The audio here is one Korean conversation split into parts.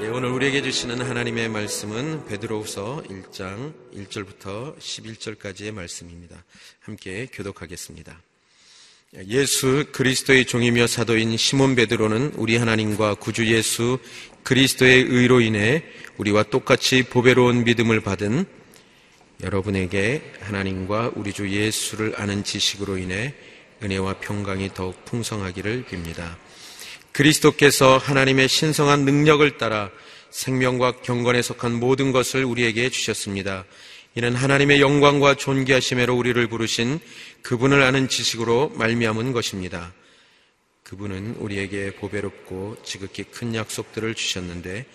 예, 오늘 우리에게 주시는 하나님의 말씀은 베드로후서 1장 1절부터 11절까지의 말씀입니다. 함께 교독하겠습니다. 예수 그리스도의 종이며 사도인 시몬 베드로는 우리 하나님과 구주 예수 그리스도의 의로 인해 우리와 똑같이 보배로운 믿음을 받은 여러분에게 하나님과 우리 주 예수를 아는 지식으로 인해 은혜와 평강이 더욱 풍성하기를 빕니다. 그리스도께서 하나님의 신성한 능력을 따라 생명과 경건에 속한 모든 것을 우리에게 주셨습니다. 이는 하나님의 영광과 존귀하심으로 우리를 부르신 그분을 아는 지식으로 말미암은 것입니다. 그분은 우리에게 보배롭고 지극히 큰 약속들을 주셨는데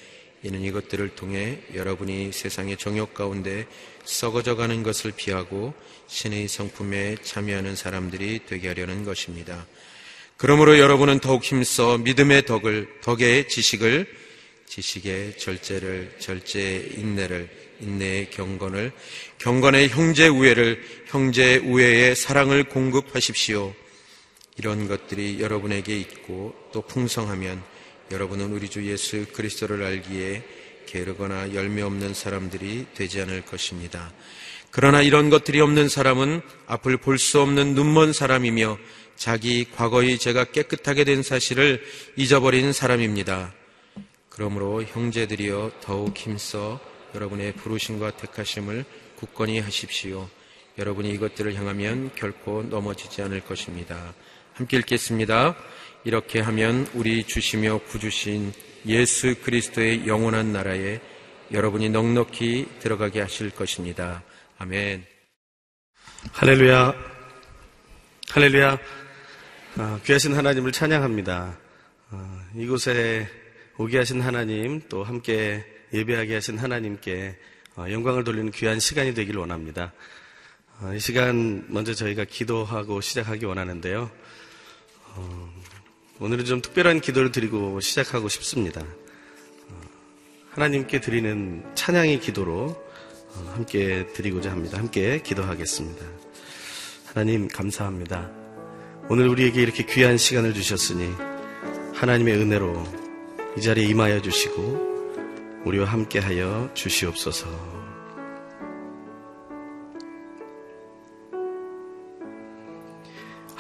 이는 이것들을 통해 여러분이 세상의 정욕 가운데 썩어져 가는 것을 피하고 신의 성품에 참여하는 사람들이 되게 하려는 것입니다. 그러므로 여러분은 더욱 힘써 믿음의 덕을, 덕의 지식을, 지식의 절제를, 절제의 인내를, 인내의 경건을, 경건의 형제 우애를, 형제 우애의 사랑을 공급하십시오. 이런 것들이 여러분에게 있고 또 풍성하면 여러분은 우리 주 예수 그리스도를 알기에 게으르거나 열매 없는 사람들이 되지 않을 것입니다. 그러나 이런 것들이 없는 사람은 앞을 볼 수 없는 눈먼 사람이며 자기 과거의 죄가 깨끗하게 된 사실을 잊어버린 사람입니다. 그러므로 형제들이여 더욱 힘써 여러분의 부르심과 택하심을 굳건히 하십시오. 여러분이 이것들을 향하면 결코 넘어지지 않을 것입니다. 함께 읽겠습니다. 이렇게 하면 우리 주시며 구주신 예수 그리스도의 영원한 나라에 여러분이 넉넉히 들어가게 하실 것입니다. 아멘. 할렐루야. 할렐루야. 아, 귀하신 하나님을 찬양합니다. 아, 이곳에 오게 하신 하나님, 또 함께 예배하게 하신 하나님께 아, 영광을 돌리는 귀한 시간이 되길 원합니다. 이 시간 먼저 저희가 기도하고 시작하기 원하는데요. 어, 오늘은 좀 특별한 기도를 드리고 시작하고 싶습니다. 어, 하나님께 드리는 찬양의 기도로 어, 함께 드리고자 합니다. 함께 기도하겠습니다. 하나님 감사합니다. 오늘 우리에게 이렇게 귀한 시간을 주셨으니 하나님의 은혜로 이 자리에 임하여 주시고 우리와 함께하여 주시옵소서.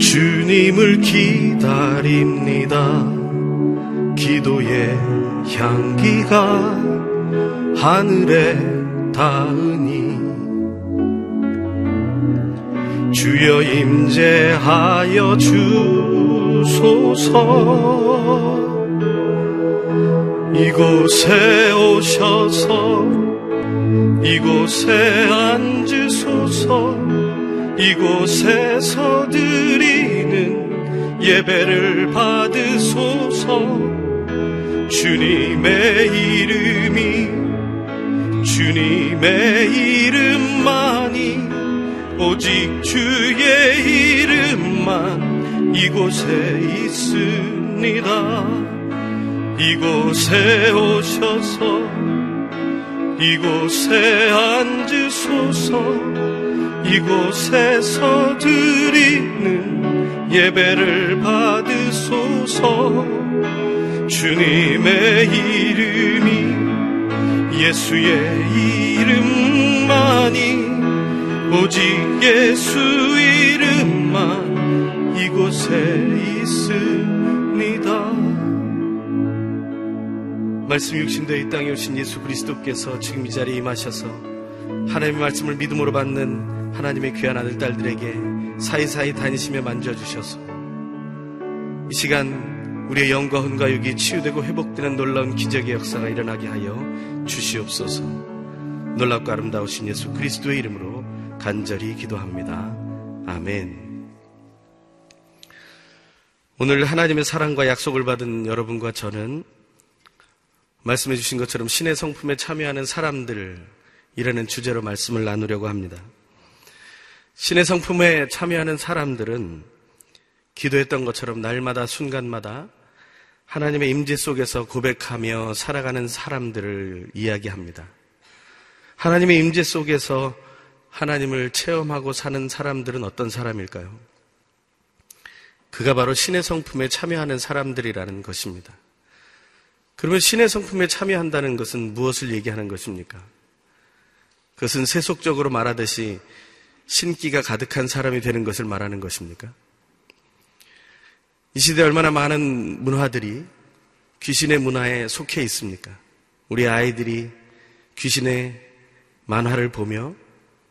주님을 기다립니다. 기도의 향기가 하늘에 닿으니 주여 임재하여 주소서 이곳에 오셔서 이곳에 앉으소서 이곳에서 드리는 예배를 받으소서. 주님의 이름이 주님의 이름만이 오직 주의 이름만 이곳에 있습니다. 이곳에 오셔서 이곳에 앉으소서 이곳에서 드리는 예배를 받으소서. 주님의 이름이 예수의 이름만이 오직 예수 이름만 이곳에 있습니다. 말씀 육신되이 땅에 오신 예수 그리스도께서 지금 이 자리에 임하셔서 하나님의 말씀을 믿음으로 받는 하나님의 귀한 아들, 딸들에게 사이사이 다니시며 만져주셔서 이 시간 우리의 영과 혼과 육이 치유되고 회복되는 놀라운 기적의 역사가 일어나게 하여 주시옵소서 놀랍고 아름다우신 예수 그리스도의 이름으로 간절히 기도합니다. 아멘. 오늘 하나님의 사랑과 약속을 받은 여러분과 저는 말씀해 주신 것처럼 신의 성품에 참여하는 사람들 이라는 주제로 말씀을 나누려고 합니다. 신의 성품에 참여하는 사람들은 기도했던 것처럼 날마다 순간마다 하나님의 임재 속에서 고백하며 살아가는 사람들을 이야기합니다. 하나님의 임재 속에서 하나님을 체험하고 사는 사람들은 어떤 사람일까요? 그가 바로 신의 성품에 참여하는 사람들이라는 것입니다. 그러면 신의 성품에 참여한다는 것은 무엇을 얘기하는 것입니까? 그것은 세속적으로 말하듯이 신기가 가득한 사람이 되는 것을 말하는 것입니까? 이 시대에 얼마나 많은 문화들이 귀신의 문화에 속해 있습니까? 우리 아이들이 귀신의 만화를 보며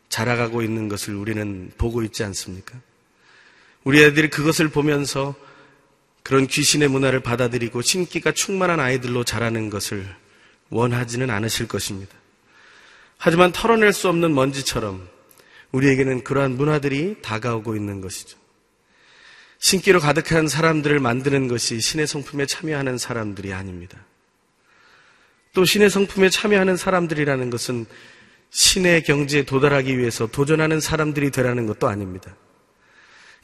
자라가고 있는 것을 우리는 보고 있지 않습니까? 우리 아이들이 그것을 보면서 그런 귀신의 문화를 받아들이고 신기가 충만한 아이들로 자라는 것을 원하지는 않으실 것입니다. 하지만 털어낼 수 없는 먼지처럼 우리에게는 그러한 문화들이 다가오고 있는 것이죠. 신기로 가득한 사람들을 만드는 것이 신의 성품에 참여하는 사람들이 아닙니다. 또 신의 성품에 참여하는 사람들이라는 것은 신의 경지에 도달하기 위해서 도전하는 사람들이 되라는 것도 아닙니다.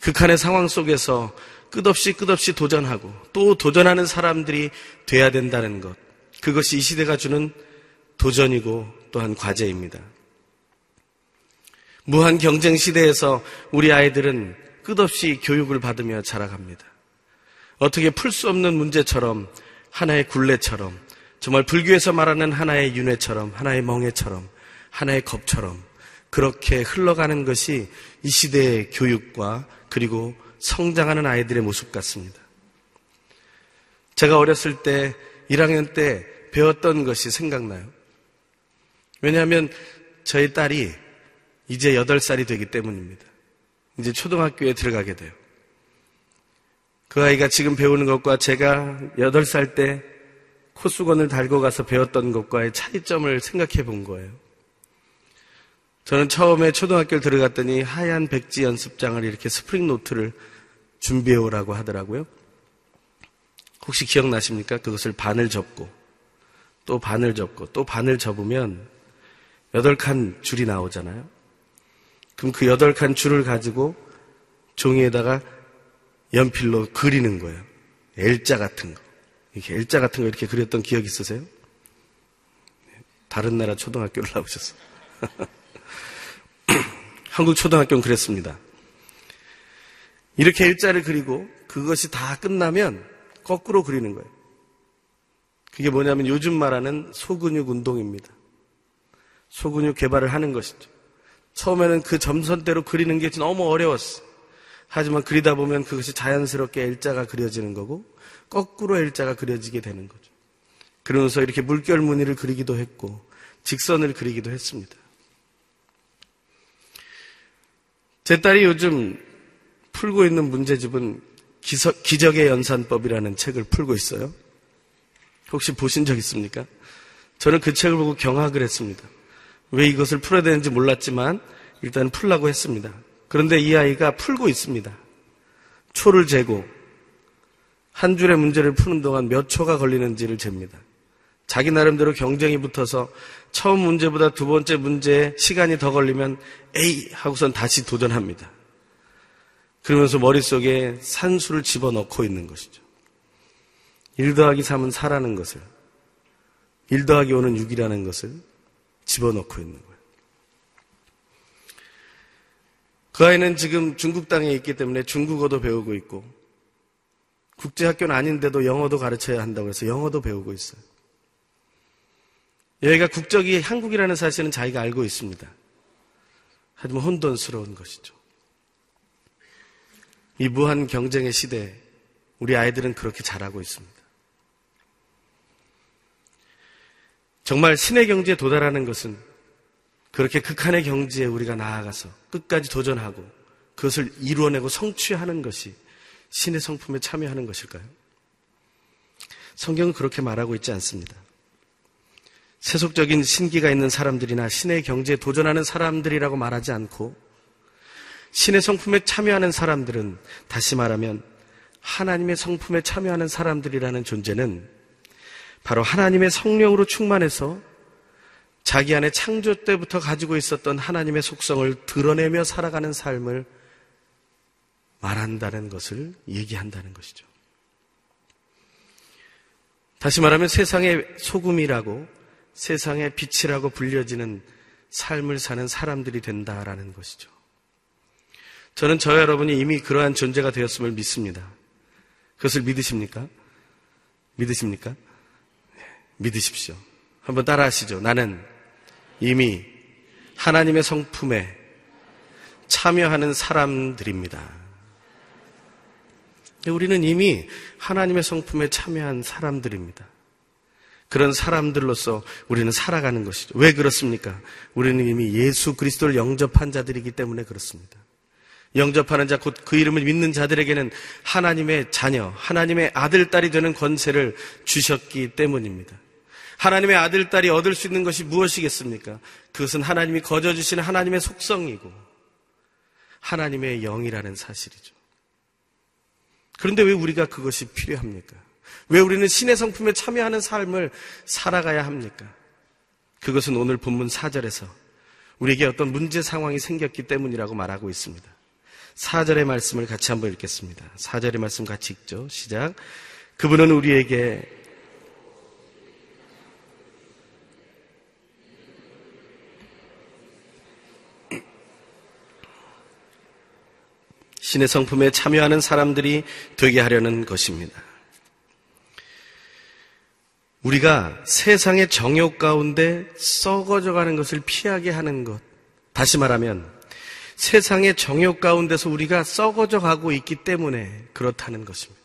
극한의 상황 속에서 끝없이 끝없이 도전하고 또 도전하는 사람들이 돼야 된다는 것. 그것이 이 시대가 주는 도전이고 또한 과제입니다. 무한 경쟁 시대에서 우리 아이들은 끝없이 교육을 받으며 자라갑니다. 어떻게 풀 수 없는 문제처럼 하나의 굴레처럼 정말 불교에서 말하는 하나의 윤회처럼 하나의 멍해처럼 하나의 겁처럼 그렇게 흘러가는 것이 이 시대의 교육과 그리고 성장하는 아이들의 모습 같습니다. 제가 어렸을 때 1학년 때 배웠던 것이 생각나요. 왜냐하면 저희 딸이 이제 8살이 되기 때문입니다. 이제 초등학교에 들어가게 돼요. 그 아이가 지금 배우는 것과 제가 8살 때 코수건을 달고 가서 배웠던 것과의 차이점을 생각해 본 거예요. 저는 처음에 초등학교를 들어갔더니 하얀 백지 연습장을 이렇게 스프링 노트를 준비해 오라고 하더라고요. 혹시 기억나십니까? 그것을 반을 접고 또 반을 접고 또 반을 접으면 8칸 줄이 나오잖아요. 그럼 그 여덟 칸 줄을 가지고 종이에다가 연필로 그리는 거예요. L자 같은 거. 이렇게 L자 같은 거 이렇게 그렸던 기억 있으세요? 다른 나라 초등학교를 나오셨어요. 한국 초등학교는 그랬습니다. 이렇게 일자를 그리고 그것이 다 끝나면 거꾸로 그리는 거예요. 그게 뭐냐면 요즘 말하는 소근육 운동입니다. 소근육 개발을 하는 것이죠. 처음에는 그 점선대로 그리는 게 너무 어려웠어. 하지만 그리다 보면 그것이 자연스럽게 L자가 그려지는 거고 거꾸로 L자가 그려지게 되는 거죠. 그러면서 이렇게 물결 무늬를 그리기도 했고 직선을 그리기도 했습니다. 제 딸이 요즘 풀고 있는 문제집은 기서, 기적의 연산법이라는 책을 풀고 있어요. 혹시 보신 적 있습니까? 저는 그 책을 보고 경악을 했습니다. 왜 이것을 풀어야 되는지 몰랐지만 일단 풀라고 했습니다. 그런데 이 아이가 풀고 있습니다. 초를 재고 한 줄의 문제를 푸는 동안 몇 초가 걸리는지를 잽니다. 자기 나름대로 경쟁이 붙어서 처음 문제보다 두 번째 문제에 시간이 더 걸리면 에이 하고선 다시 도전합니다. 그러면서 머릿속에 산수를 집어넣고 있는 것이죠. 1 더하기 3은 4라는 것을 1 더하기 5는 6이라는 것을 집어넣고 있는 거예요. 그 아이는 지금 중국 땅에 있기 때문에 중국어도 배우고 있고 국제학교는 아닌데도 영어도 가르쳐야 한다고 해서 영어도 배우고 있어요. 여기가 국적이 한국이라는 사실은 자기가 알고 있습니다. 하지만 혼돈스러운 것이죠. 이 무한 경쟁의 시대에 우리 아이들은 그렇게 자라고 있습니다. 정말 신의 경지에 도달하는 것은 그렇게 극한의 경지에 우리가 나아가서 끝까지 도전하고 그것을 이루어내고 성취하는 것이 신의 성품에 참여하는 것일까요? 성경은 그렇게 말하고 있지 않습니다. 세속적인 신기가 있는 사람들이나 신의 경제에 도전하는 사람들이라고 말하지 않고 신의 성품에 참여하는 사람들은 다시 말하면 하나님의 성품에 참여하는 사람들이라는 존재는 바로 하나님의 성령으로 충만해서 자기 안에 창조 때부터 가지고 있었던 하나님의 속성을 드러내며 살아가는 삶을 말한다는 것을 얘기한다는 것이죠. 다시 말하면 세상의 소금이라고 세상의 빛이라고 불려지는 삶을 사는 사람들이 된다라는 것이죠. 저는 저 여러분이 이미 그러한 존재가 되었음을 믿습니다. 그것을 믿으십니까? 믿으십니까? 네, 믿으십시오. 한번 따라 하시죠. 나는 이미 하나님의 성품에 참여하는 사람들입니다. 우리는 이미 하나님의 성품에 참여한 사람들입니다. 그런 사람들로서 우리는 살아가는 것이죠. 왜 그렇습니까? 우리는 이미 예수 그리스도를 영접한 자들이기 때문에 그렇습니다. 영접하는 자, 곧 그 이름을 믿는 자들에게는 하나님의 자녀, 하나님의 아들, 딸이 되는 권세를 주셨기 때문입니다. 하나님의 아들, 딸이 얻을 수 있는 것이 무엇이겠습니까? 그것은 하나님이 거저 주시는 하나님의 속성이고, 하나님의 영이라는 사실이죠. 그런데 왜 우리가 그것이 필요합니까? 왜 우리는 신의 성품에 참여하는 삶을 살아가야 합니까? 그것은 오늘 본문 4절에서 우리에게 어떤 문제 상황이 생겼기 때문이라고 말하고 있습니다. 4절의 말씀을 같이 한번 읽겠습니다. 4절의 말씀 같이 읽죠. 시작. 그분은 우리에게 신의 성품에 참여하는 사람들이 되게 하려는 것입니다. 우리가 세상의 정욕 가운데 썩어져 가는 것을 피하게 하는 것. 다시 말하면 세상의 정욕 가운데서 우리가 썩어져 가고 있기 때문에 그렇다는 것입니다.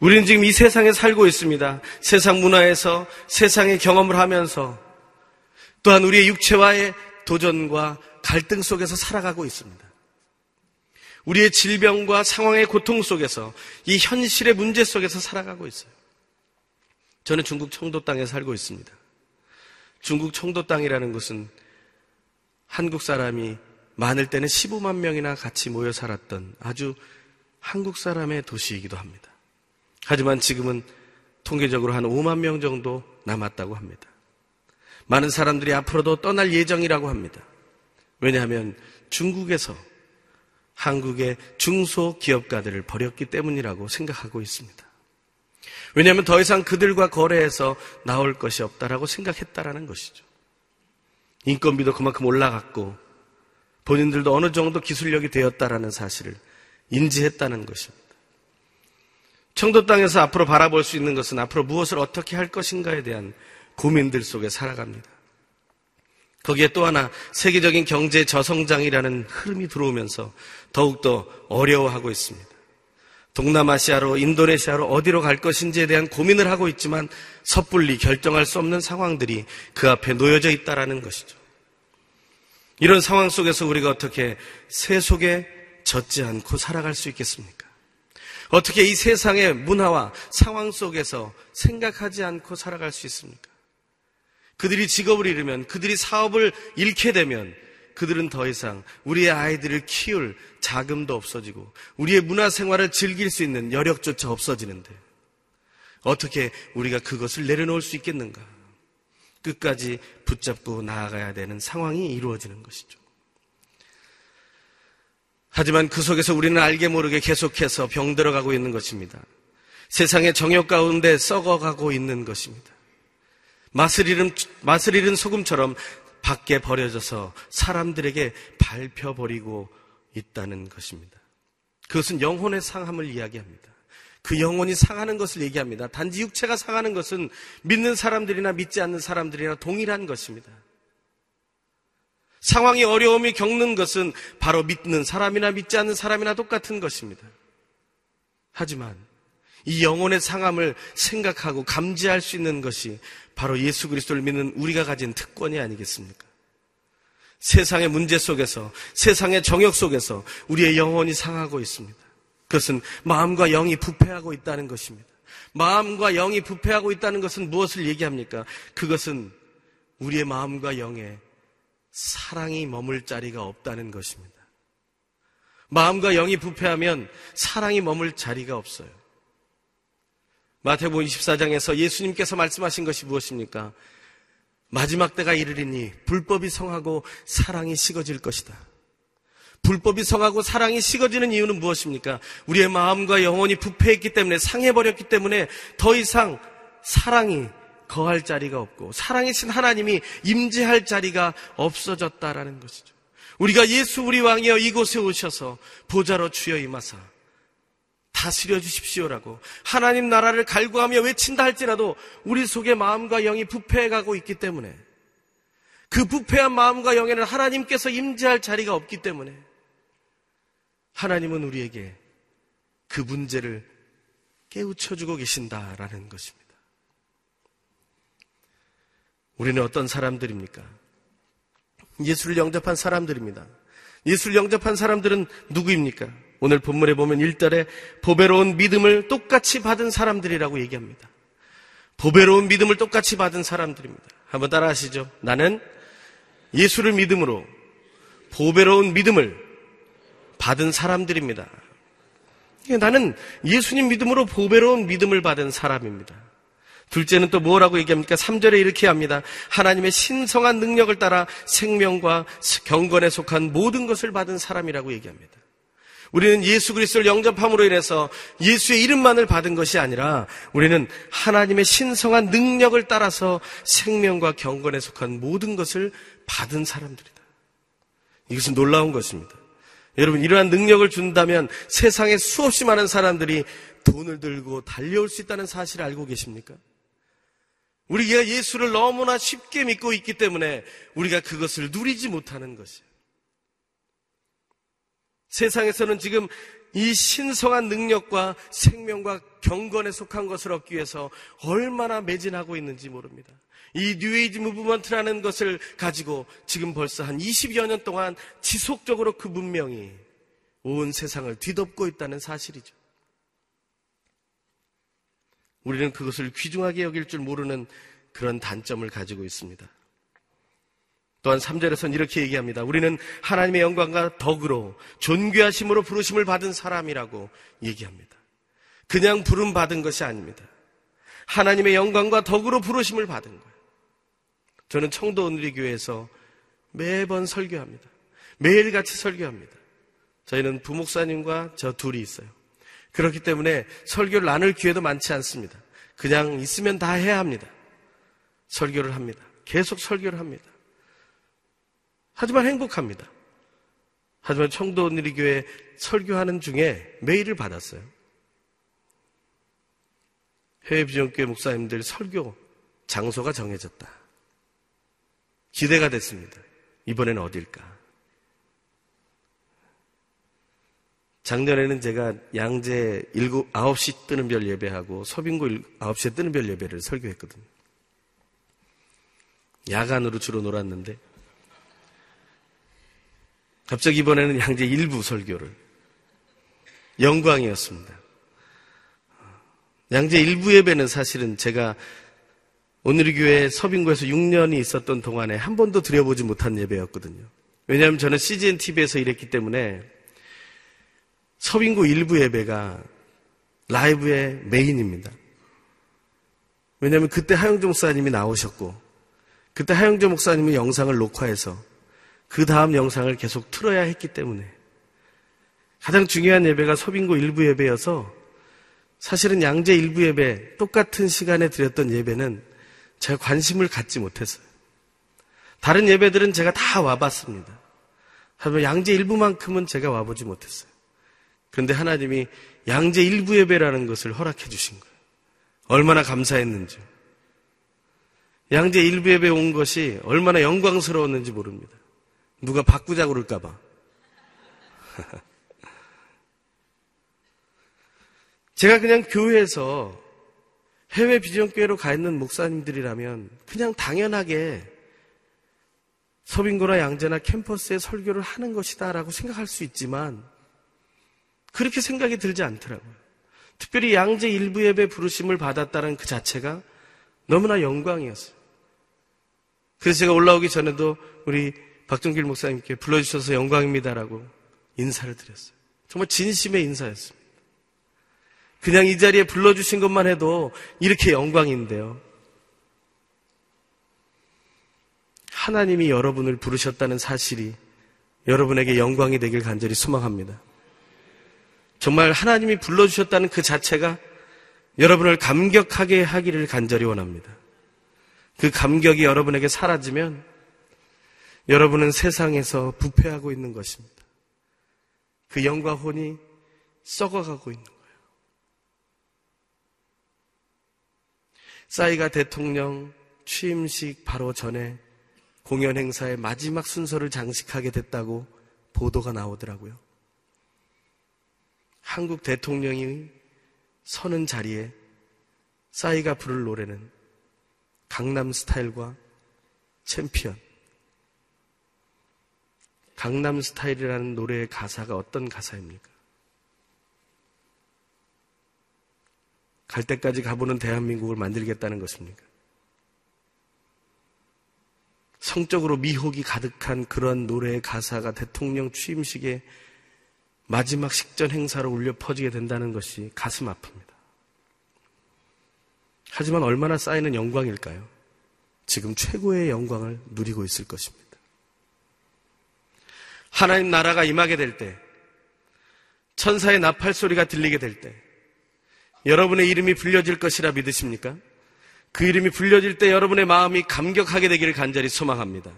우리는 지금 이 세상에 살고 있습니다. 세상 문화에서 세상의 경험을 하면서 또한 우리의 육체와의 도전과 갈등 속에서 살아가고 있습니다. 우리의 질병과 상황의 고통 속에서 이 현실의 문제 속에서 살아가고 있어요. 저는 중국 청도 땅에 살고 있습니다. 중국 청도 땅이라는 곳은 한국 사람이 많을 때는 15만 명이나 같이 모여 살았던 아주 한국 사람의 도시이기도 합니다. 하지만 지금은 통계적으로 한 5만 명 정도 남았다고 합니다. 많은 사람들이 앞으로도 떠날 예정이라고 합니다. 왜냐하면 중국에서 한국의 중소기업가들을 버렸기 때문이라고 생각하고 있습니다. 왜냐하면 더 이상 그들과 거래해서 나올 것이 없다라고 생각했다라는 것이죠. 인건비도 그만큼 올라갔고 본인들도 어느 정도 기술력이 되었다라는 사실을 인지했다는 것입니다. 청도 땅에서 앞으로 바라볼 수 있는 것은 앞으로 무엇을 어떻게 할 것인가에 대한 고민들 속에 살아갑니다. 거기에 또 하나 세계적인 경제 저성장이라는 흐름이 들어오면서 더욱더 어려워하고 있습니다. 동남아시아로 인도네시아로 어디로 갈 것인지에 대한 고민을 하고 있지만 섣불리 결정할 수 없는 상황들이 그 앞에 놓여져 있다라는 것이죠. 이런 상황 속에서 우리가 어떻게 세속에 젖지 않고 살아갈 수 있겠습니까? 어떻게 이 세상의 문화와 상황 속에서 생각하지 않고 살아갈 수 있습니까? 그들이 직업을 잃으면, 그들이 사업을 잃게 되면, 그들은 더 이상 우리의 아이들을 키울 자금도 없어지고, 우리의 문화 생활을 즐길 수 있는 여력조차 없어지는데, 어떻게 우리가 그것을 내려놓을 수 있겠는가? 끝까지 붙잡고 나아가야 되는 상황이 이루어지는 것이죠. 하지만 그 속에서 우리는 알게 모르게 계속해서 병들어가고 있는 것입니다. 세상의 정욕 가운데 썩어가고 있는 것입니다. 맛을 잃은, 맛을 잃은 소금처럼 밖에 버려져서 사람들에게 밟혀버리고 있다는 것입니다. 그것은 영혼의 상함을 이야기합니다. 그 영혼이 상하는 것을 얘기합니다. 단지 육체가 상하는 것은 믿는 사람들이나 믿지 않는 사람들이나 동일한 것입니다. 상황이 어려움이 겪는 것은 바로 믿는 사람이나 믿지 않는 사람이나 똑같은 것입니다. 하지만 이 영혼의 상함을 생각하고 감지할 수 있는 것이 바로 예수 그리스도를 믿는 우리가 가진 특권이 아니겠습니까? 세상의 문제 속에서, 세상의 정욕 속에서 우리의 영혼이 상하고 있습니다. 그것은 마음과 영이 부패하고 있다는 것입니다. 마음과 영이 부패하고 있다는 것은 무엇을 얘기합니까? 그것은 우리의 마음과 영에 사랑이 머물 자리가 없다는 것입니다. 마음과 영이 부패하면 사랑이 머물 자리가 없어요. 마태복음 24장에서 예수님께서 말씀하신 것이 무엇입니까? 마지막 때가 이르리니 불법이 성하고 사랑이 식어질 것이다. 불법이 성하고 사랑이 식어지는 이유는 무엇입니까? 우리의 마음과 영혼이 부패했기 때문에 상해버렸기 때문에 더 이상 사랑이 거할 자리가 없고 사랑이신 하나님이 임재할 자리가 없어졌다라는 것이죠. 우리가 예수 우리 왕이여 이곳에 오셔서 보좌로 주여 임하사 다스려 주십시오라고 하나님 나라를 갈구하며 외친다 할지라도 우리 속에 마음과 영이 부패해 가고 있기 때문에 그 부패한 마음과 영에는 하나님께서 임재할 자리가 없기 때문에 하나님은 우리에게 그 문제를 깨우쳐 주고 계신다라는 것입니다. 우리는 어떤 사람들입니까? 예수를 영접한 사람들입니다. 예수를 영접한 사람들은 누구입니까? 오늘 본문에 보면 1절에 보배로운 믿음을 똑같이 받은 사람들이라고 얘기합니다. 보배로운 믿음을 똑같이 받은 사람들입니다. 한번 따라 하시죠. 나는 예수를 믿음으로 보배로운 믿음을 받은 사람들입니다. 나는 예수님 믿음으로 보배로운 믿음을 받은 사람입니다. 둘째는 또 뭐라고 얘기합니까? 3절에 이렇게 합니다. 하나님의 신성한 능력을 따라 생명과 경건에 속한 모든 것을 받은 사람이라고 얘기합니다. 우리는 예수 그리스도를 영접함으로 인해서 예수의 이름만을 받은 것이 아니라 우리는 하나님의 신성한 능력을 따라서 생명과 경건에 속한 모든 것을 받은 사람들이다. 이것은 놀라운 것입니다. 여러분, 이러한 능력을 준다면 세상에 수없이 많은 사람들이 돈을 들고 달려올 수 있다는 사실을 알고 계십니까? 우리가 예수를 너무나 쉽게 믿고 있기 때문에 우리가 그것을 누리지 못하는 것이에요. 세상에서는 지금 이 신성한 능력과 생명과 경건에 속한 것을 얻기 위해서 얼마나 매진하고 있는지 모릅니다. 이 뉴에이지 무브먼트라는 것을 가지고 지금 벌써 한 20여 년 동안 지속적으로 그 문명이 온 세상을 뒤덮고 있다는 사실이죠. 우리는 그것을 귀중하게 여길 줄 모르는 그런 단점을 가지고 있습니다. 또한 3절에서는 이렇게 얘기합니다. 우리는 하나님의 영광과 덕으로 존귀하심으로 부르심을 받은 사람이라고 얘기합니다. 그냥 부름 받은 것이 아닙니다. 하나님의 영광과 덕으로 부르심을 받은 거예요. 저는 청도 온누리 교회에서 매번 설교합니다. 매일같이 설교합니다. 저희는 부목사님과 저 둘이 있어요. 그렇기 때문에 설교를 나눌 기회도 많지 않습니다. 그냥 있으면 다 해야 합니다. 설교를 합니다. 계속 설교를 합니다. 하지만 행복합니다. 하지만 청도 온누리 교회 설교하는 중에 메일을 받았어요. 해외 비전교회 목사님들 설교 장소가 정해졌다. 기대가 됐습니다. 이번에는 어딜까? 작년에는 제가 양재 7, 9시 뜨는 별 예배하고 서빙고 9시에 뜨는 별 예배를 설교했거든요. 야간으로 주로 놀았는데 갑자기 이번에는 양재 일부 설교를 영광이었습니다. 양재 일부 예배는 사실은 제가 오늘 교회 서빙고에서 6년이 있었던 동안에 한 번도 드려보지 못한 예배였거든요. 왜냐하면 저는 CGN TV에서 일했기 때문에 서빙고 일부 예배가 라이브의 메인입니다. 왜냐하면 그때 하영조 목사님이 나오셨고, 그때 하영조 목사님이 영상을 녹화해서 그 다음 영상을 계속 틀어야 했기 때문에 가장 중요한 예배가 서빙고 일부 예배여서 사실은 양재 일부 예배 똑같은 시간에 드렸던 예배는 제가 관심을 갖지 못했어요. 다른 예배들은 제가 다 와봤습니다. 하지만 양재 일부만큼은 제가 와보지 못했어요. 그런데 하나님이 양재 일부 예배라는 것을 허락해 주신 거예요. 얼마나 감사했는지. 양재 일부 예배 온 것이 얼마나 영광스러웠는지 모릅니다. 누가 바꾸자고 그럴까봐. 제가 그냥 교회에서 해외 비전교회로 가 있는 목사님들이라면 그냥 당연하게 서빙고나 양재나 캠퍼스에 설교를 하는 것이다 라고 생각할 수 있지만 그렇게 생각이 들지 않더라고요. 특별히 양재 일부 예배 부르심을 받았다는 그 자체가 너무나 영광이었어요. 그래서 제가 올라오기 전에도 우리 박종길 목사님께 불러주셔서 영광입니다라고 인사를 드렸어요. 정말 진심의 인사였습니다. 그냥 이 자리에 불러주신 것만 해도 이렇게 영광인데요. 하나님이 여러분을 부르셨다는 사실이 여러분에게 영광이 되길 간절히 소망합니다. 정말 하나님이 불러주셨다는 그 자체가 여러분을 감격하게 하기를 간절히 원합니다. 그 감격이 여러분에게 사라지면 여러분은 세상에서 부패하고 있는 것입니다. 그 영과 혼이 썩어가고 있는 거예요. 싸이가 대통령 취임식 바로 전에 공연 행사의 마지막 순서를 장식하게 됐다고 보도가 나오더라고요. 한국 대통령이 서는 자리에 싸이가 부를 노래는 강남 스타일과 챔피언. 강남 스타일이라는 노래의 가사가 어떤 가사입니까? 갈 때까지 가보는 대한민국을 만들겠다는 것입니까? 성적으로 미혹이 가득한 그런 노래의 가사가 대통령 취임식에 마지막 식전 행사로 울려 퍼지게 된다는 것이 가슴 아픕니다. 하지만 얼마나 쌓이는 영광일까요? 지금 최고의 영광을 누리고 있을 것입니다. 하나님 나라가 임하게 될 때, 천사의 나팔 소리가 들리게 될 때, 여러분의 이름이 불려질 것이라 믿으십니까? 그 이름이 불려질 때 여러분의 마음이 감격하게 되기를 간절히 소망합니다.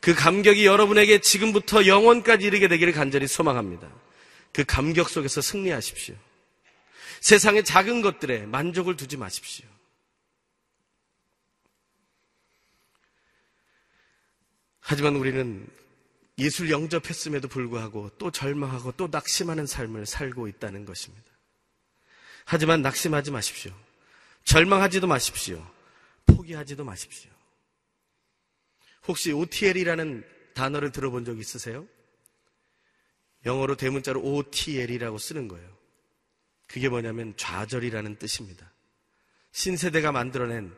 그 감격이 여러분에게 지금부터 영원까지 이르게 되기를 간절히 소망합니다. 그 감격 속에서 승리하십시오. 세상의 작은 것들에 만족을 두지 마십시오. 하지만 우리는 예술 영접했음에도 불구하고 또 절망하고 또 낙심하는 삶을 살고 있다는 것입니다. 하지만 낙심하지 마십시오. 절망하지도 마십시오. 포기하지도 마십시오. 혹시 OTL이라는 단어를 들어본 적 있으세요? 영어로 대문자로 OTL이라고 쓰는 거예요. 그게 뭐냐면 좌절이라는 뜻입니다. 신세대가 만들어낸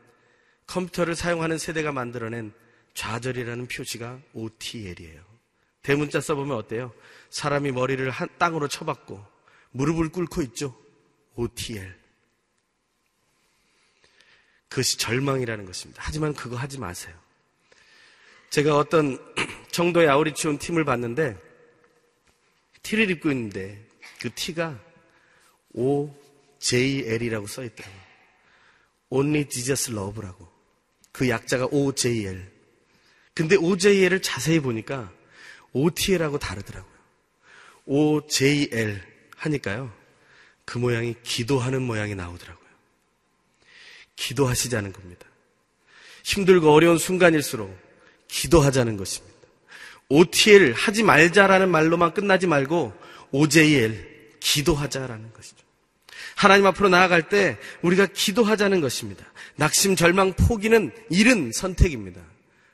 컴퓨터를 사용하는 세대가 만들어낸 좌절이라는 표시가 OTL이에요. 대문자 써보면 어때요? 사람이 머리를 한 땅으로 쳐박고 무릎을 꿇고 있죠. OTL. 그것이 절망이라는 것입니다. 하지만 그거 하지 마세요. 제가 어떤 정도의 아우리치 온 팀을 봤는데 티를 입고 있는데 그 티가 OJL이라고 써 있더라고요. Only Jesus Love라고. 그 약자가 OJL. 근데 OJL을 자세히 보니까 OTL하고 다르더라고요. OJL 하니까요. 그 모양이 기도하는 모양이 나오더라고요. 기도하시자는 겁니다. 힘들고 어려운 순간일수록 기도하자는 것입니다. OTL 하지 말자라는 말로만 끝나지 말고 OJL 기도하자라는 것이죠. 하나님 앞으로 나아갈 때 우리가 기도하자는 것입니다. 낙심, 절망, 포기는 이른 선택입니다.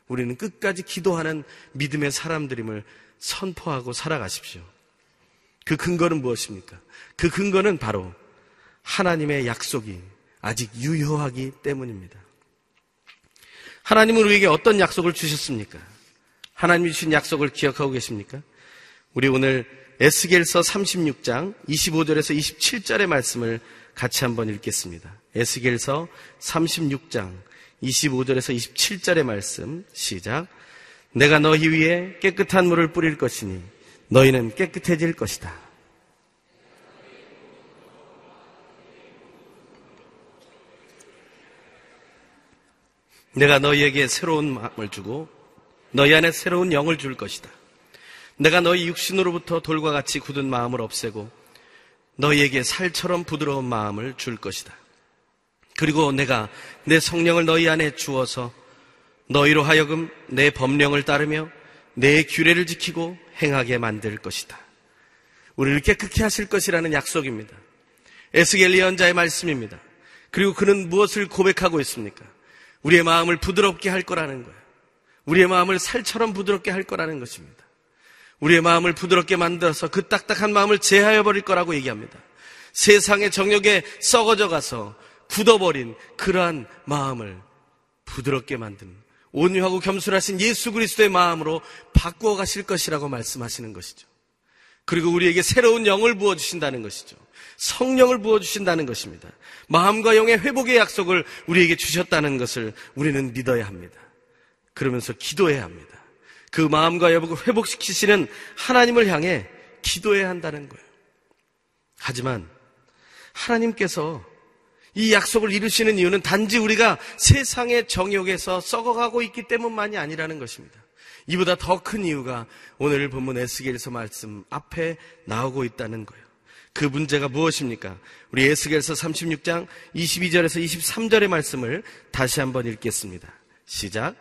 우리는 끝까지 기도하는 믿음의 사람들임을 선포하고 살아가십시오. 그 근거는 무엇입니까? 그 근거는 바로 하나님의 약속이 아직 유효하기 때문입니다. 하나님은 우리에게 어떤 약속을 주셨습니까? 하나님이 주신 약속을 기억하고 계십니까? 우리 오늘 에스겔서 36장 25절에서 27절의 말씀을 같이 한번 읽겠습니다. 에스겔서 36장 25절에서 27절의 말씀 시작. 내가 너희 위에 깨끗한 물을 뿌릴 것이니 너희는 깨끗해질 것이다. 내가 너희에게 새로운 마음을 주고 너희 안에 새로운 영을 줄 것이다. 내가 너희 육신으로부터 돌과 같이 굳은 마음을 없애고 너희에게 살처럼 부드러운 마음을 줄 것이다. 그리고 내가 내 성령을 너희 안에 주어서 너희로 하여금 내 법령을 따르며 내 규례를 지키고 행하게 만들 것이다. 우리를 깨끗게 하실 것이라는 약속입니다. 에스겔 리언자의 말씀입니다. 그리고 그는 무엇을 고백하고 있습니까? 우리의 마음을 부드럽게 할 거라는 거예요. 우리의 마음을 살처럼 부드럽게 할 거라는 것입니다. 우리의 마음을 부드럽게 만들어서 그 딱딱한 마음을 제하여 버릴 거라고 얘기합니다. 세상의 정욕에 썩어져 가서 굳어버린 그러한 마음을 부드럽게 만드는 온유하고 겸손하신 예수 그리스도의 마음으로 바꾸어 가실 것이라고 말씀하시는 것이죠. 그리고 우리에게 새로운 영을 부어 주신다는 것이죠. 성령을 부어 주신다는 것입니다. 마음과 영의 회복의 약속을 우리에게 주셨다는 것을 우리는 믿어야 합니다. 그러면서 기도해야 합니다. 그 마음과 영을 회복시키시는 하나님을 향해 기도해야 한다는 거예요. 하지만 하나님께서 이 약속을 이루시는 이유는 단지 우리가 세상의 정욕에서 썩어가고 있기 때문만이 아니라는 것입니다. 이보다 더 큰 이유가 오늘 본문 에스겔서 말씀 앞에 나오고 있다는 거예요. 그 문제가 무엇입니까? 우리 에스겔서 36장 22절에서 23절의 말씀을 다시 한번 읽겠습니다. 시작.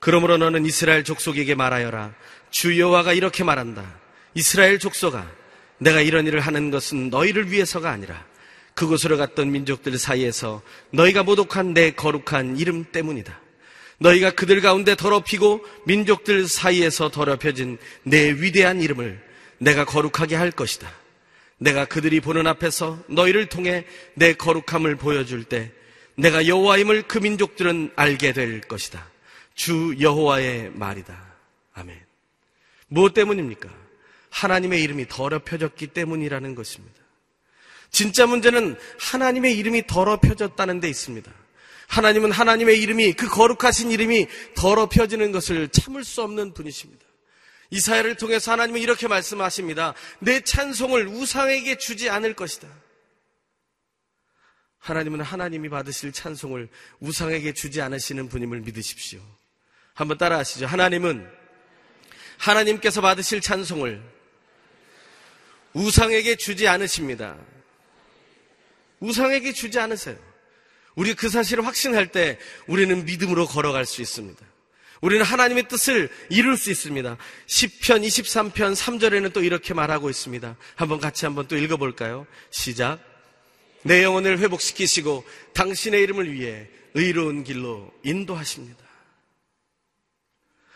그러므로 너는 이스라엘 족속에게 말하여라. 주 여호와가 이렇게 말한다. 이스라엘 족속아, 내가 이런 일을 하는 것은 너희를 위해서가 아니라 그곳으로 갔던 민족들 사이에서 너희가 모독한 내 거룩한 이름 때문이다. 너희가 그들 가운데 더럽히고 민족들 사이에서 더럽혀진 내 위대한 이름을 내가 거룩하게 할 것이다. 내가 그들이 보는 앞에서 너희를 통해 내 거룩함을 보여줄 때 내가 여호와임을 그 민족들은 알게 될 것이다. 주 여호와의 말이다. 아멘. 무엇 때문입니까? 하나님의 이름이 더럽혀졌기 때문이라는 것입니다. 진짜 문제는 하나님의 이름이 더럽혀졌다는 데 있습니다. 하나님은 하나님의 이름이 그 거룩하신 이름이 더럽혀지는 것을 참을 수 없는 분이십니다. 이사야를 통해서 하나님은 이렇게 말씀하십니다. 내 찬송을 우상에게 주지 않을 것이다. 하나님은 하나님이 받으실 찬송을 우상에게 주지 않으시는 분임을 믿으십시오. 한번 따라 하시죠. 하나님은 하나님께서 받으실 찬송을 우상에게 주지 않으십니다. 우상에게 주지 않으세요. 우리 그 사실을 확신할 때 우리는 믿음으로 걸어갈 수 있습니다. 우리는 하나님의 뜻을 이룰 수 있습니다. 10편 23편 3절에는 또 이렇게 말하고 있습니다. 한번 같이 한번 또 읽어볼까요? 시작. 내 영혼을 회복시키시고 당신의 이름을 위해 의로운 길로 인도하십니다.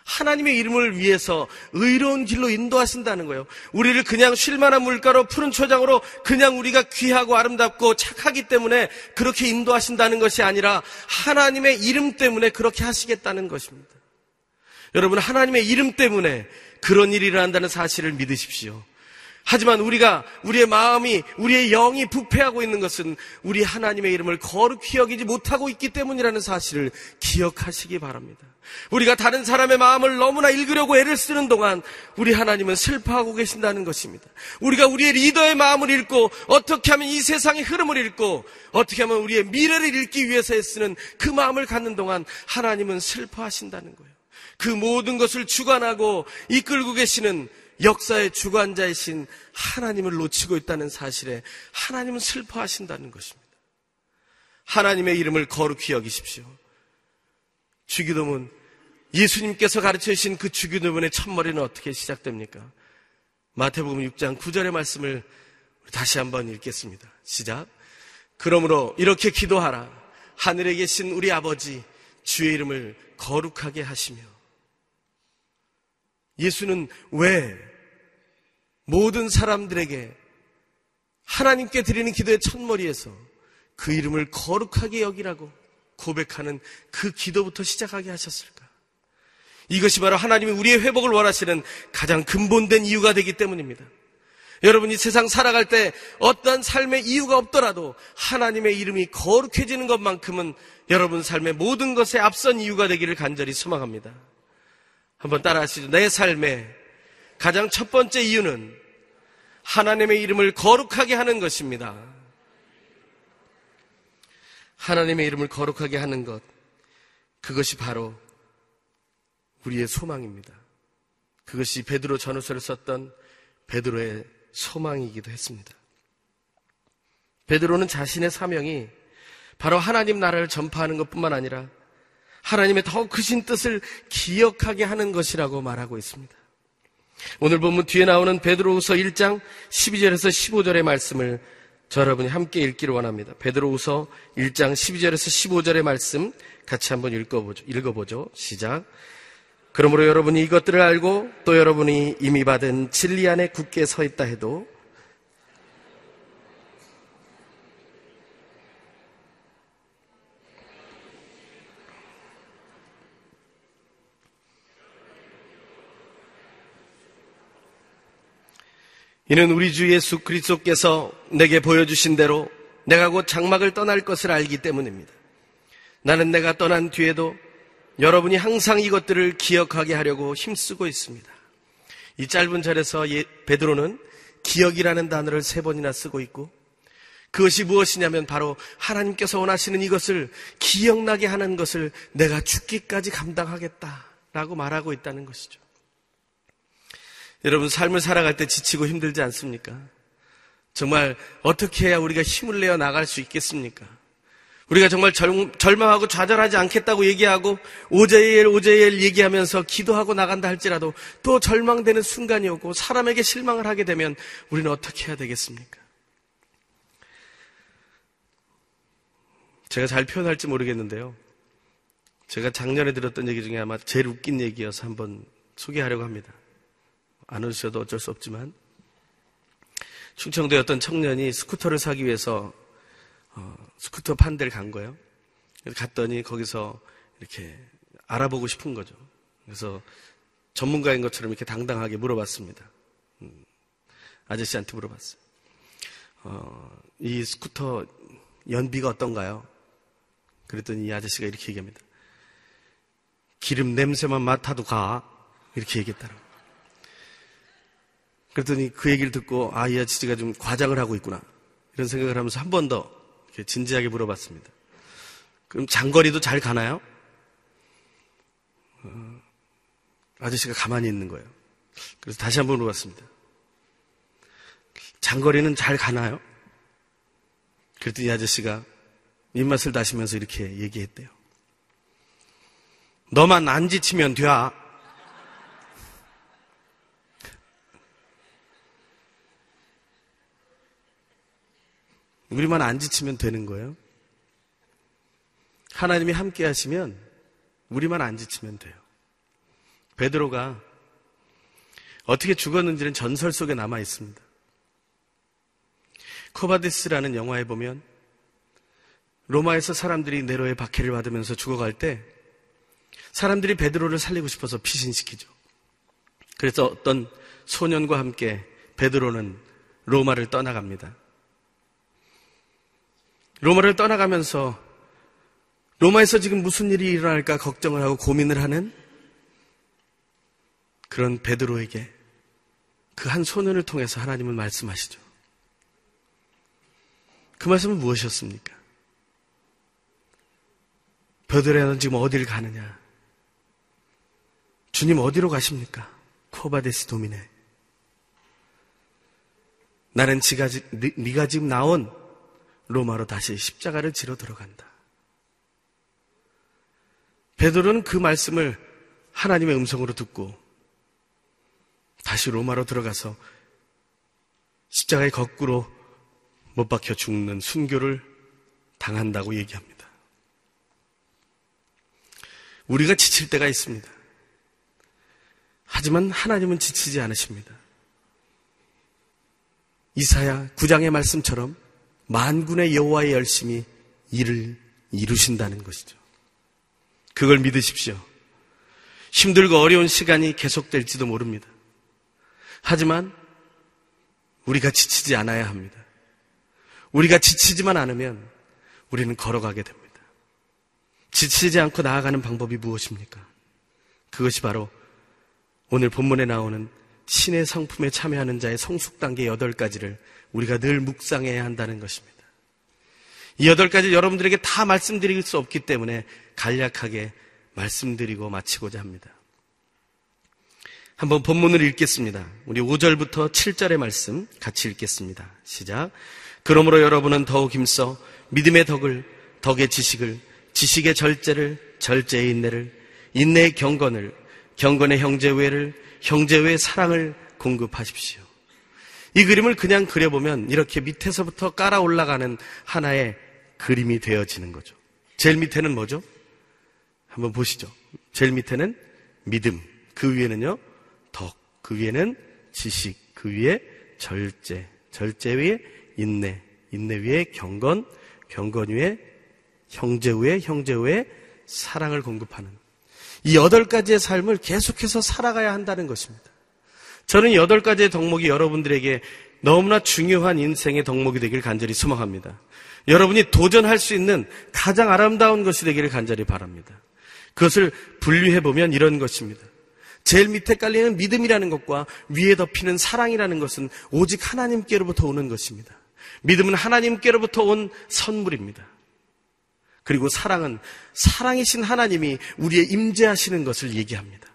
하나님의 이름을 위해서 의로운 길로 인도하신다는 거예요. 우리를 그냥 쉴만한 물가로 푸른 초장으로 그냥 우리가 귀하고 아름답고 착하기 때문에 그렇게 인도하신다는 것이 아니라 하나님의 이름 때문에 그렇게 하시겠다는 것입니다. 여러분, 하나님의 이름 때문에 그런 일이 일어난다는 사실을 믿으십시오. 하지만 우리가 우리의 마음이 우리의 영이 부패하고 있는 것은 우리 하나님의 이름을 거룩히 여기지 못하고 있기 때문이라는 사실을 기억하시기 바랍니다. 우리가 다른 사람의 마음을 너무나 읽으려고 애를 쓰는 동안 우리 하나님은 슬퍼하고 계신다는 것입니다. 우리가 우리의 리더의 마음을 읽고 어떻게 하면 이 세상의 흐름을 읽고 어떻게 하면 우리의 미래를 읽기 위해서 애쓰는 그 마음을 갖는 동안 하나님은 슬퍼하신다는 거예요. 그 모든 것을 주관하고 이끌고 계시는 역사의 주관자이신 하나님을 놓치고 있다는 사실에 하나님은 슬퍼하신다는 것입니다. 하나님의 이름을 거룩히 여기십시오. 주기도문, 예수님께서 가르쳐 주신 그 주기도문의 첫머리는 어떻게 시작됩니까? 마태복음 6장 9절의 말씀을 다시 한번 읽겠습니다. 시작. 그러므로 이렇게 기도하라. 하늘에 계신 우리 아버지, 주의 이름을 거룩하게 하시며. 예수는 왜 모든 사람들에게 하나님께 드리는 기도의 첫머리에서 그 이름을 거룩하게 여기라고 고백하는 그 기도부터 시작하게 하셨을까? 이것이 바로 하나님이 우리의 회복을 원하시는 가장 근본된 이유가 되기 때문입니다. 여러분이 세상 살아갈 때 어떠한 삶의 이유가 없더라도 하나님의 이름이 거룩해지는 것만큼은 여러분 삶의 모든 것에 앞선 이유가 되기를 간절히 소망합니다. 한번 따라 하시죠. 내 삶의 가장 첫 번째 이유는 하나님의 이름을 거룩하게 하는 것입니다. 하나님의 이름을 거룩하게 하는 것, 그것이 바로 우리의 소망입니다. 그것이 베드로 전후서를 썼던 베드로의 소망이기도 했습니다. 베드로는 자신의 사명이 바로 하나님 나라를 전파하는 것뿐만 아니라 하나님의 더 크신 뜻을 기억하게 하는 것이라고 말하고 있습니다. 오늘 보면 뒤에 나오는 베드로후서 1장 12절에서 15절의 말씀을 저 여러분이 함께 읽기를 원합니다. 베드로후서 1장 12절에서 15절의 말씀 같이 한번 읽어보죠. 읽어보죠. 시작. 그러므로 여러분이 이것들을 알고 또 여러분이 이미 받은 진리 안에 굳게 서 있다 해도 이는 우리 주 예수 그리스도께서 내게 보여주신 대로 내가 곧 장막을 떠날 것을 알기 때문입니다. 나는 내가 떠난 뒤에도 여러분이 항상 이것들을 기억하게 하려고 힘쓰고 있습니다. 이 짧은 절에서 예, 베드로는 기억이라는 단어를 세 번이나 쓰고 있고 그것이 무엇이냐면 바로 하나님께서 원하시는 이것을 기억나게 하는 것을 내가 죽기까지 감당하겠다라고 말하고 있다는 것이죠. 여러분 삶을 살아갈 때 지치고 힘들지 않습니까? 정말 어떻게 해야 우리가 힘을 내어 나갈 수 있겠습니까? 우리가 정말 절, 망하고 좌절하지 않겠다고 얘기하고 오제일 오제일 얘기하면서 기도하고 나간다 할지라도 또 절망되는 순간이 오고 사람에게 실망을 하게 되면 우리는 어떻게 해야 되겠습니까? 제가 잘 표현할지 모르겠는데요. 제가 작년에 들었던 얘기 중에 아마 제일 웃긴 얘기여서 한번 소개하려고 합니다. 안 웃으셔도 어쩔 수 없지만 충청도에 어떤 청년이 스쿠터를 사기 위해서 어, 스쿠터 판 데를 간 거예요. 갔더니 거기서 이렇게 알아보고 싶은 거죠. 그래서 전문가인 것처럼 이렇게 당당하게 물어봤습니다. 음, 아저씨한테 물어봤어요. 어, 이 스쿠터 연비가 어떤가요? 그랬더니 이 아저씨가 이렇게 얘기합니다. 기름 냄새만 맡아도 가. 이렇게 얘기했다는 그랬더니 그 얘기를 듣고 아, 이 아저씨가 좀 과장을 하고 있구나. 이런 생각을 하면서 한 번 더 진지하게 물어봤습니다. 그럼 장거리도 잘 가나요? 어, 아저씨가 가만히 있는 거예요. 그래서 다시 한번 물어봤습니다. 장거리는 잘 가나요? 그랬더니 아저씨가 입맛을 다시면서 이렇게 얘기했대요. 너만 안 지치면 돼. 우리만 안 지치면 되는 거예요. 하나님이 함께 하시면 우리만 안 지치면 돼요. 베드로가 어떻게 죽었는지는 전설 속에 남아 있습니다. 코바데스라는 영화에 보면 로마에서 사람들이 네로의 박해를 받으면서 죽어갈 때 사람들이 베드로를 살리고 싶어서 피신시키죠. 그래서 어떤 소년과 함께 베드로는 로마를 떠나갑니다. 로마를 떠나가면서 로마에서 지금 무슨 일이 일어날까 걱정을 하고 고민을 하는 그런 베드로에게 그 한 소년을 통해서 하나님은 말씀하시죠. 그 말씀은 무엇이었습니까? 베드로는 지금 어디를 가느냐? 주님 어디로 가십니까? 코바데스 도미네. 나는 지가, 네가 지금 나온 로마로 다시 십자가를 지러 들어간다. 베드로는 그 말씀을 하나님의 음성으로 듣고 다시 로마로 들어가서 십자가에 거꾸로 못 박혀 죽는 순교를 당한다고 얘기합니다. 우리가 지칠 때가 있습니다. 하지만 하나님은 지치지 않으십니다. 이사야 9장의 말씀처럼 만군의 여호와의 열심히 일을 이루신다는 것이죠. 그걸 믿으십시오. 힘들고 어려운 시간이 계속될지도 모릅니다. 하지만 우리가 지치지 않아야 합니다. 우리가 지치지만 않으면 우리는 걸어가게 됩니다. 지치지 않고 나아가는 방법이 무엇입니까? 그것이 바로 오늘 본문에 나오는 신의 성품에 참여하는 자의 성숙 단계 여덟 가지를 우리가 늘 묵상해야 한다는 것입니다. 이 여덟 가지 여러분들에게 다 말씀드릴 수 없기 때문에 간략하게 말씀드리고 마치고자 합니다. 한번 본문을 읽겠습니다. 우리 5절부터 7절의 말씀 같이 읽겠습니다. 시작. 그러므로 여러분은 더욱 힘써 믿음의 덕을, 덕의 지식을, 지식의 절제를, 절제의 인내를, 인내의 경건을, 경건의 형제외를, 형제외의 사랑을 공급하십시오. 이 그림을 그냥 그려보면 이렇게 밑에서부터 깔아 올라가는 하나의 그림이 되어지는 거죠. 제일 밑에는 뭐죠? 한번 보시죠. 제일 밑에는 믿음. 그 위에는요, 덕. 그 위에는 지식. 그 위에 절제. 절제 위에 인내. 인내 위에 경건. 경건 위에 형제 위에 형제 위에 사랑을 공급하는 이 여덟 가지의 삶을 계속해서 살아가야 한다는 것입니다. 저는 여덟 가지의 덕목이 여러분들에게 너무나 중요한 인생의 덕목이 되길 간절히 소망합니다. 여러분이 도전할 수 있는 가장 아름다운 것이 되기를 간절히 바랍니다. 그것을 분류해보면 이런 것입니다. 제일 밑에 깔리는 믿음이라는 것과 위에 덮이는 사랑이라는 것은 오직 하나님께로부터 오는 것입니다. 믿음은 하나님께로부터 온 선물입니다. 그리고 사랑은 사랑이신 하나님이 우리의 임재하시는 것을 얘기합니다.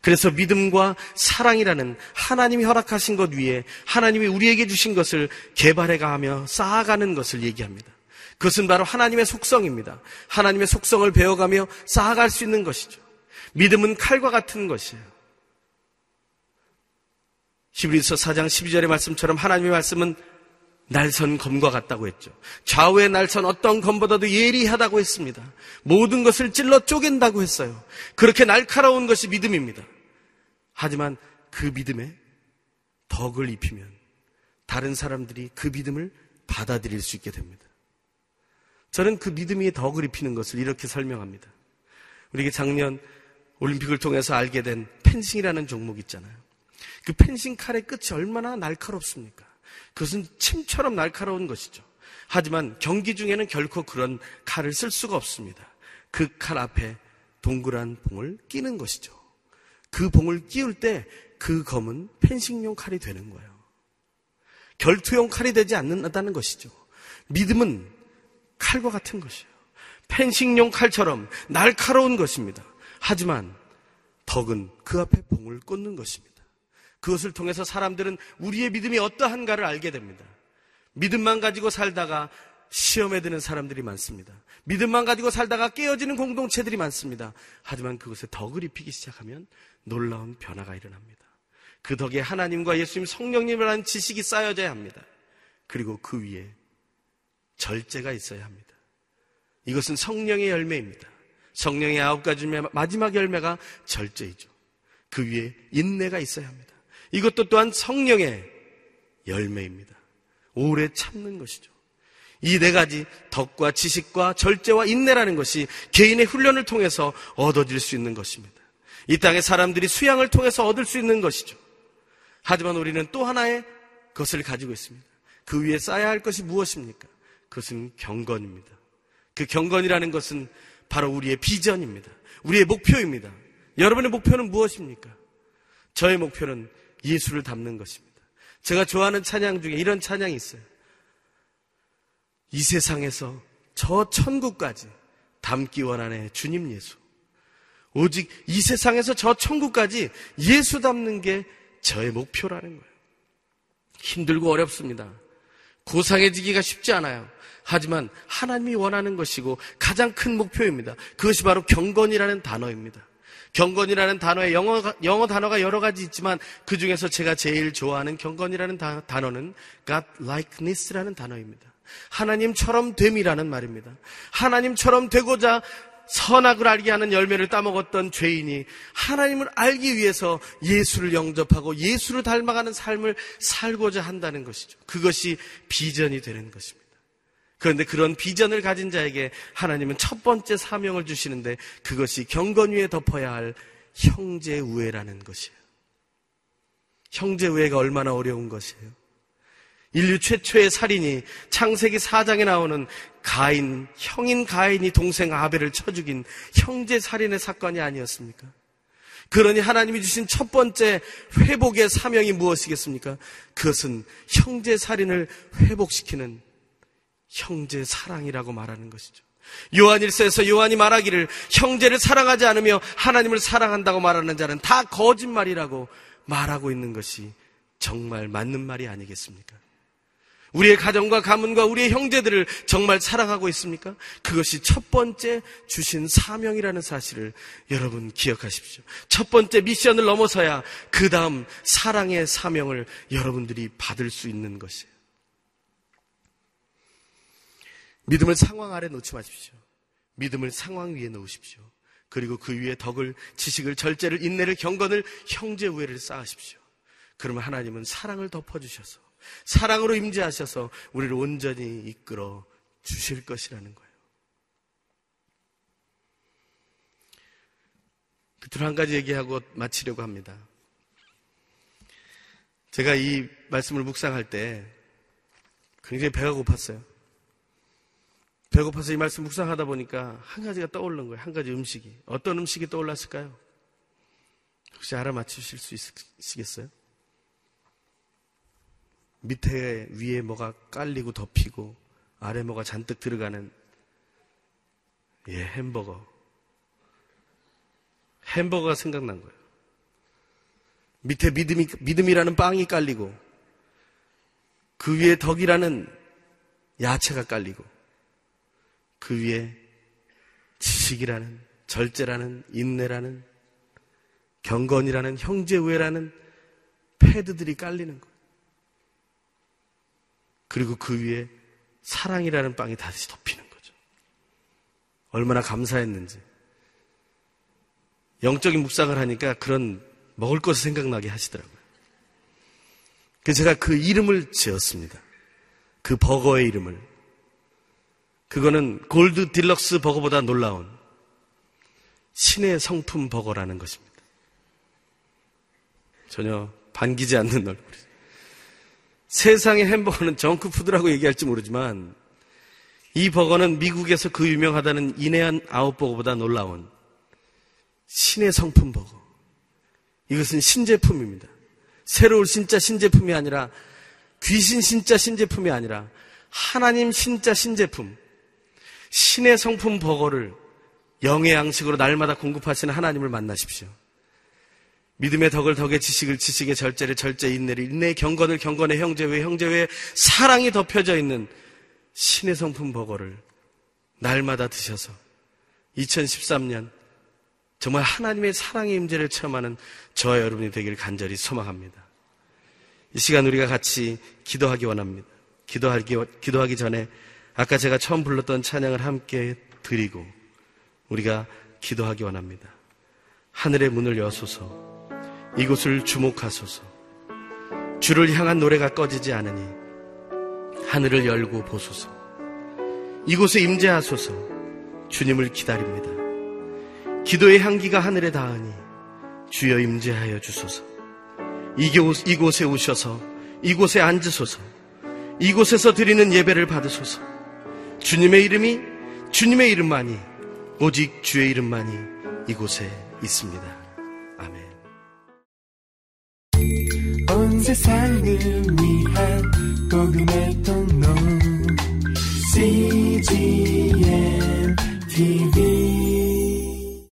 그래서 믿음과 사랑이라는 하나님이 허락하신 것 위에 하나님이 우리에게 주신 것을 개발해가며 쌓아가는 것을 얘기합니다. 그것은 바로 하나님의 속성입니다. 하나님의 속성을 배워가며 쌓아갈 수 있는 것이죠. 믿음은 칼과 같은 것이에요. 히브리서 4장 12절의 말씀처럼 하나님의 말씀은 날선 검과 같다고 했죠. 좌우의 날선 어떤 검보다도 예리하다고 했습니다. 모든 것을 찔러 쪼갠다고 했어요. 그렇게 날카로운 것이 믿음입니다. 하지만 그 믿음에 덕을 입히면 다른 사람들이 그 믿음을 받아들일 수 있게 됩니다. 저는 그 믿음이 덕을 입히는 것을 이렇게 설명합니다. 우리에게 작년 올림픽을 통해서 알게 된 펜싱이라는 종목 있잖아요. 그 펜싱 칼의 끝이 얼마나 날카롭습니까? 그것은 침처럼 날카로운 것이죠. 하지만 경기 중에는 결코 그런 칼을 쓸 수가 없습니다. 그 칼 앞에 동그란 봉을 끼는 것이죠. 그 봉을 끼울 때 그 검은 펜싱용 칼이 되는 거예요. 결투용 칼이 되지 않는다는 것이죠. 믿음은 칼과 같은 것이에요. 펜싱용 칼처럼 날카로운 것입니다. 하지만 덕은 그 앞에 봉을 꽂는 것입니다. 그것을 통해서 사람들은 우리의 믿음이 어떠한가를 알게 됩니다. 믿음만 가지고 살다가 시험에 드는 사람들이 많습니다. 믿음만 가지고 살다가 깨어지는 공동체들이 많습니다. 하지만 그것에 덕을 입히기 시작하면 놀라운 변화가 일어납니다. 그 덕에 하나님과 예수님 성령님이라는 지식이 쌓여져야 합니다. 그리고 그 위에 절제가 있어야 합니다. 이것은 성령의 열매입니다. 성령의 아홉 가지 마지막 열매가 절제이죠. 그 위에 인내가 있어야 합니다. 이것도 또한 성령의 열매입니다. 오래 참는 것이죠. 이 네 가지 덕과 지식과 절제와 인내라는 것이 개인의 훈련을 통해서 얻어질 수 있는 것입니다. 이 땅의 사람들이 수양을 통해서 얻을 수 있는 것이죠. 하지만 우리는 또 하나의 것을 가지고 있습니다. 그 위에 쌓아야 할 것이 무엇입니까? 그것은 경건입니다. 그 경건이라는 것은 바로 우리의 비전입니다. 우리의 목표입니다. 여러분의 목표는 무엇입니까? 저의 목표는 예수를 담는 것입니다. 제가 좋아하는 찬양 중에 이런 찬양이 있어요. 이 세상에서 저 천국까지 담기 원하네 주님 예수. 오직 이 세상에서 저 천국까지 예수 담는 게 저의 목표라는 거예요. 힘들고 어렵습니다. 고상해지기가 쉽지 않아요. 하지만 하나님이 원하는 것이고 가장 큰 목표입니다. 그것이 바로 경건이라는 단어입니다. 경건이라는 단어의 영어, 영어 단어가 여러 가지 있지만 그 중에서 제가 제일 좋아하는 경건이라는 다, 단어는 God likeness라는 단어입니다. 하나님처럼 됨이라는 말입니다. 하나님처럼 되고자 선악을 알게 하는 열매를 따먹었던 죄인이 하나님을 알기 위해서 예수를 영접하고 예수를 닮아가는 삶을 살고자 한다는 것이죠. 그것이 비전이 되는 것입니다. 그런데 그런 비전을 가진 자에게 하나님은 첫 번째 사명을 주시는데 그것이 경건 위에 덮어야 할 형제 우애라는 것이에요. 형제 우애가 얼마나 어려운 것이에요. 인류 최초의 살인이 창세기 4장에 나오는 가인, 형인 가인이 동생 아벨을 쳐 죽인 형제 살인의 사건이 아니었습니까? 그러니 하나님이 주신 첫 번째 회복의 사명이 무엇이겠습니까? 그것은 형제 살인을 회복시키는 형제 사랑이라고 말하는 것이죠. 요한일서에서 요한이 말하기를 형제를 사랑하지 않으며 하나님을 사랑한다고 말하는 자는 다 거짓말이라고 말하고 있는 것이 정말 맞는 말이 아니겠습니까? 우리의 가정과 가문과 우리의 형제들을 정말 사랑하고 있습니까? 그것이 첫 번째 주신 사명이라는 사실을 여러분 기억하십시오. 첫 번째 미션을 넘어서야 그 다음 사랑의 사명을 여러분들이 받을 수 있는 것이에요. 믿음을 상황 아래 놓지 마십시오. 믿음을 상황 위에 놓으십시오. 그리고 그 위에 덕을, 지식을, 절제를, 인내를, 경건을, 형제 우애를 쌓으십시오. 그러면 하나님은 사랑을 덮어주셔서 사랑으로 임재하셔서 우리를 온전히 이끌어 주실 것이라는 거예요. 끝으로 한 가지 얘기하고 마치려고 합니다. 제가 이 말씀을 묵상할 때 굉장히 배가 고팠어요. 배고파서 이 말씀 묵상하다 보니까 한 가지가 떠오르는 거예요. 한 가지 음식이. 어떤 음식이 떠올랐을까요? 혹시 알아맞히실 수 있으시겠어요? 밑에 위에 뭐가 깔리고 덮이고 아래 뭐가 잔뜩 들어가는 예, 햄버거. 햄버거가 생각난 거예요. 밑에 믿음이, 믿음이라는 빵이 깔리고 그 위에 덕이라는 야채가 깔리고 그 위에 지식이라는 절제라는 인내라는 경건이라는 형제우애라는 패드들이 깔리는 거예요. 그리고 그 위에 사랑이라는 빵이 다시 덮이는 거죠. 얼마나 감사했는지. 영적인 묵상을 하니까 그런 먹을 것을 생각나게 하시더라고요. 그래서 제가 그 이름을 지었습니다. 그 버거의 이름을. 그거는 골드 딜럭스 버거보다 놀라운 신의 성품 버거라는 것입니다. 전혀 반기지 않는 얼굴이. 세상의 햄버거는 정크푸드라고 얘기할지 모르지만 이 버거는 미국에서 그 유명하다는 In-N-Out 버거보다 놀라운 신의 성품 버거. 이것은 신제품입니다. 새로운 진짜 신제품이 아니라 귀신 진짜 신제품이 아니라 하나님 진짜 신제품. 신의 성품 버거를 영의 양식으로 날마다 공급하시는 하나님을 만나십시오. 믿음의 덕을 덕의 지식을 지식의 절제를 절제 인내를 인내의 경건을 경건의 형제회 형제회 사랑이 덮여져 있는 신의 성품 버거를 날마다 드셔서 2013년 정말 하나님의 사랑의 임재를 체험하는 저와 여러분이 되기를 간절히 소망합니다. 이 시간 우리가 같이 기도하기 원합니다. 기도하기, 기도하기 전에 아까 제가 처음 불렀던 찬양을 함께 드리고 우리가 기도하기 원합니다. 하늘의 문을 여소서 이곳을 주목하소서. 주를 향한 노래가 꺼지지 않으니 하늘을 열고 보소서. 이곳에 임재하소서. 주님을 기다립니다. 기도의 향기가 하늘에 닿으니 주여 임재하여 주소서. 이곳에 오셔서 이곳에 앉으소서. 이곳에서 드리는 예배를 받으소서. 주님의 이름이 주님의 이름만이 오직 주의 이름만이 이곳에 있습니다. 온 세상을 위한 복음의 통로 CGM TV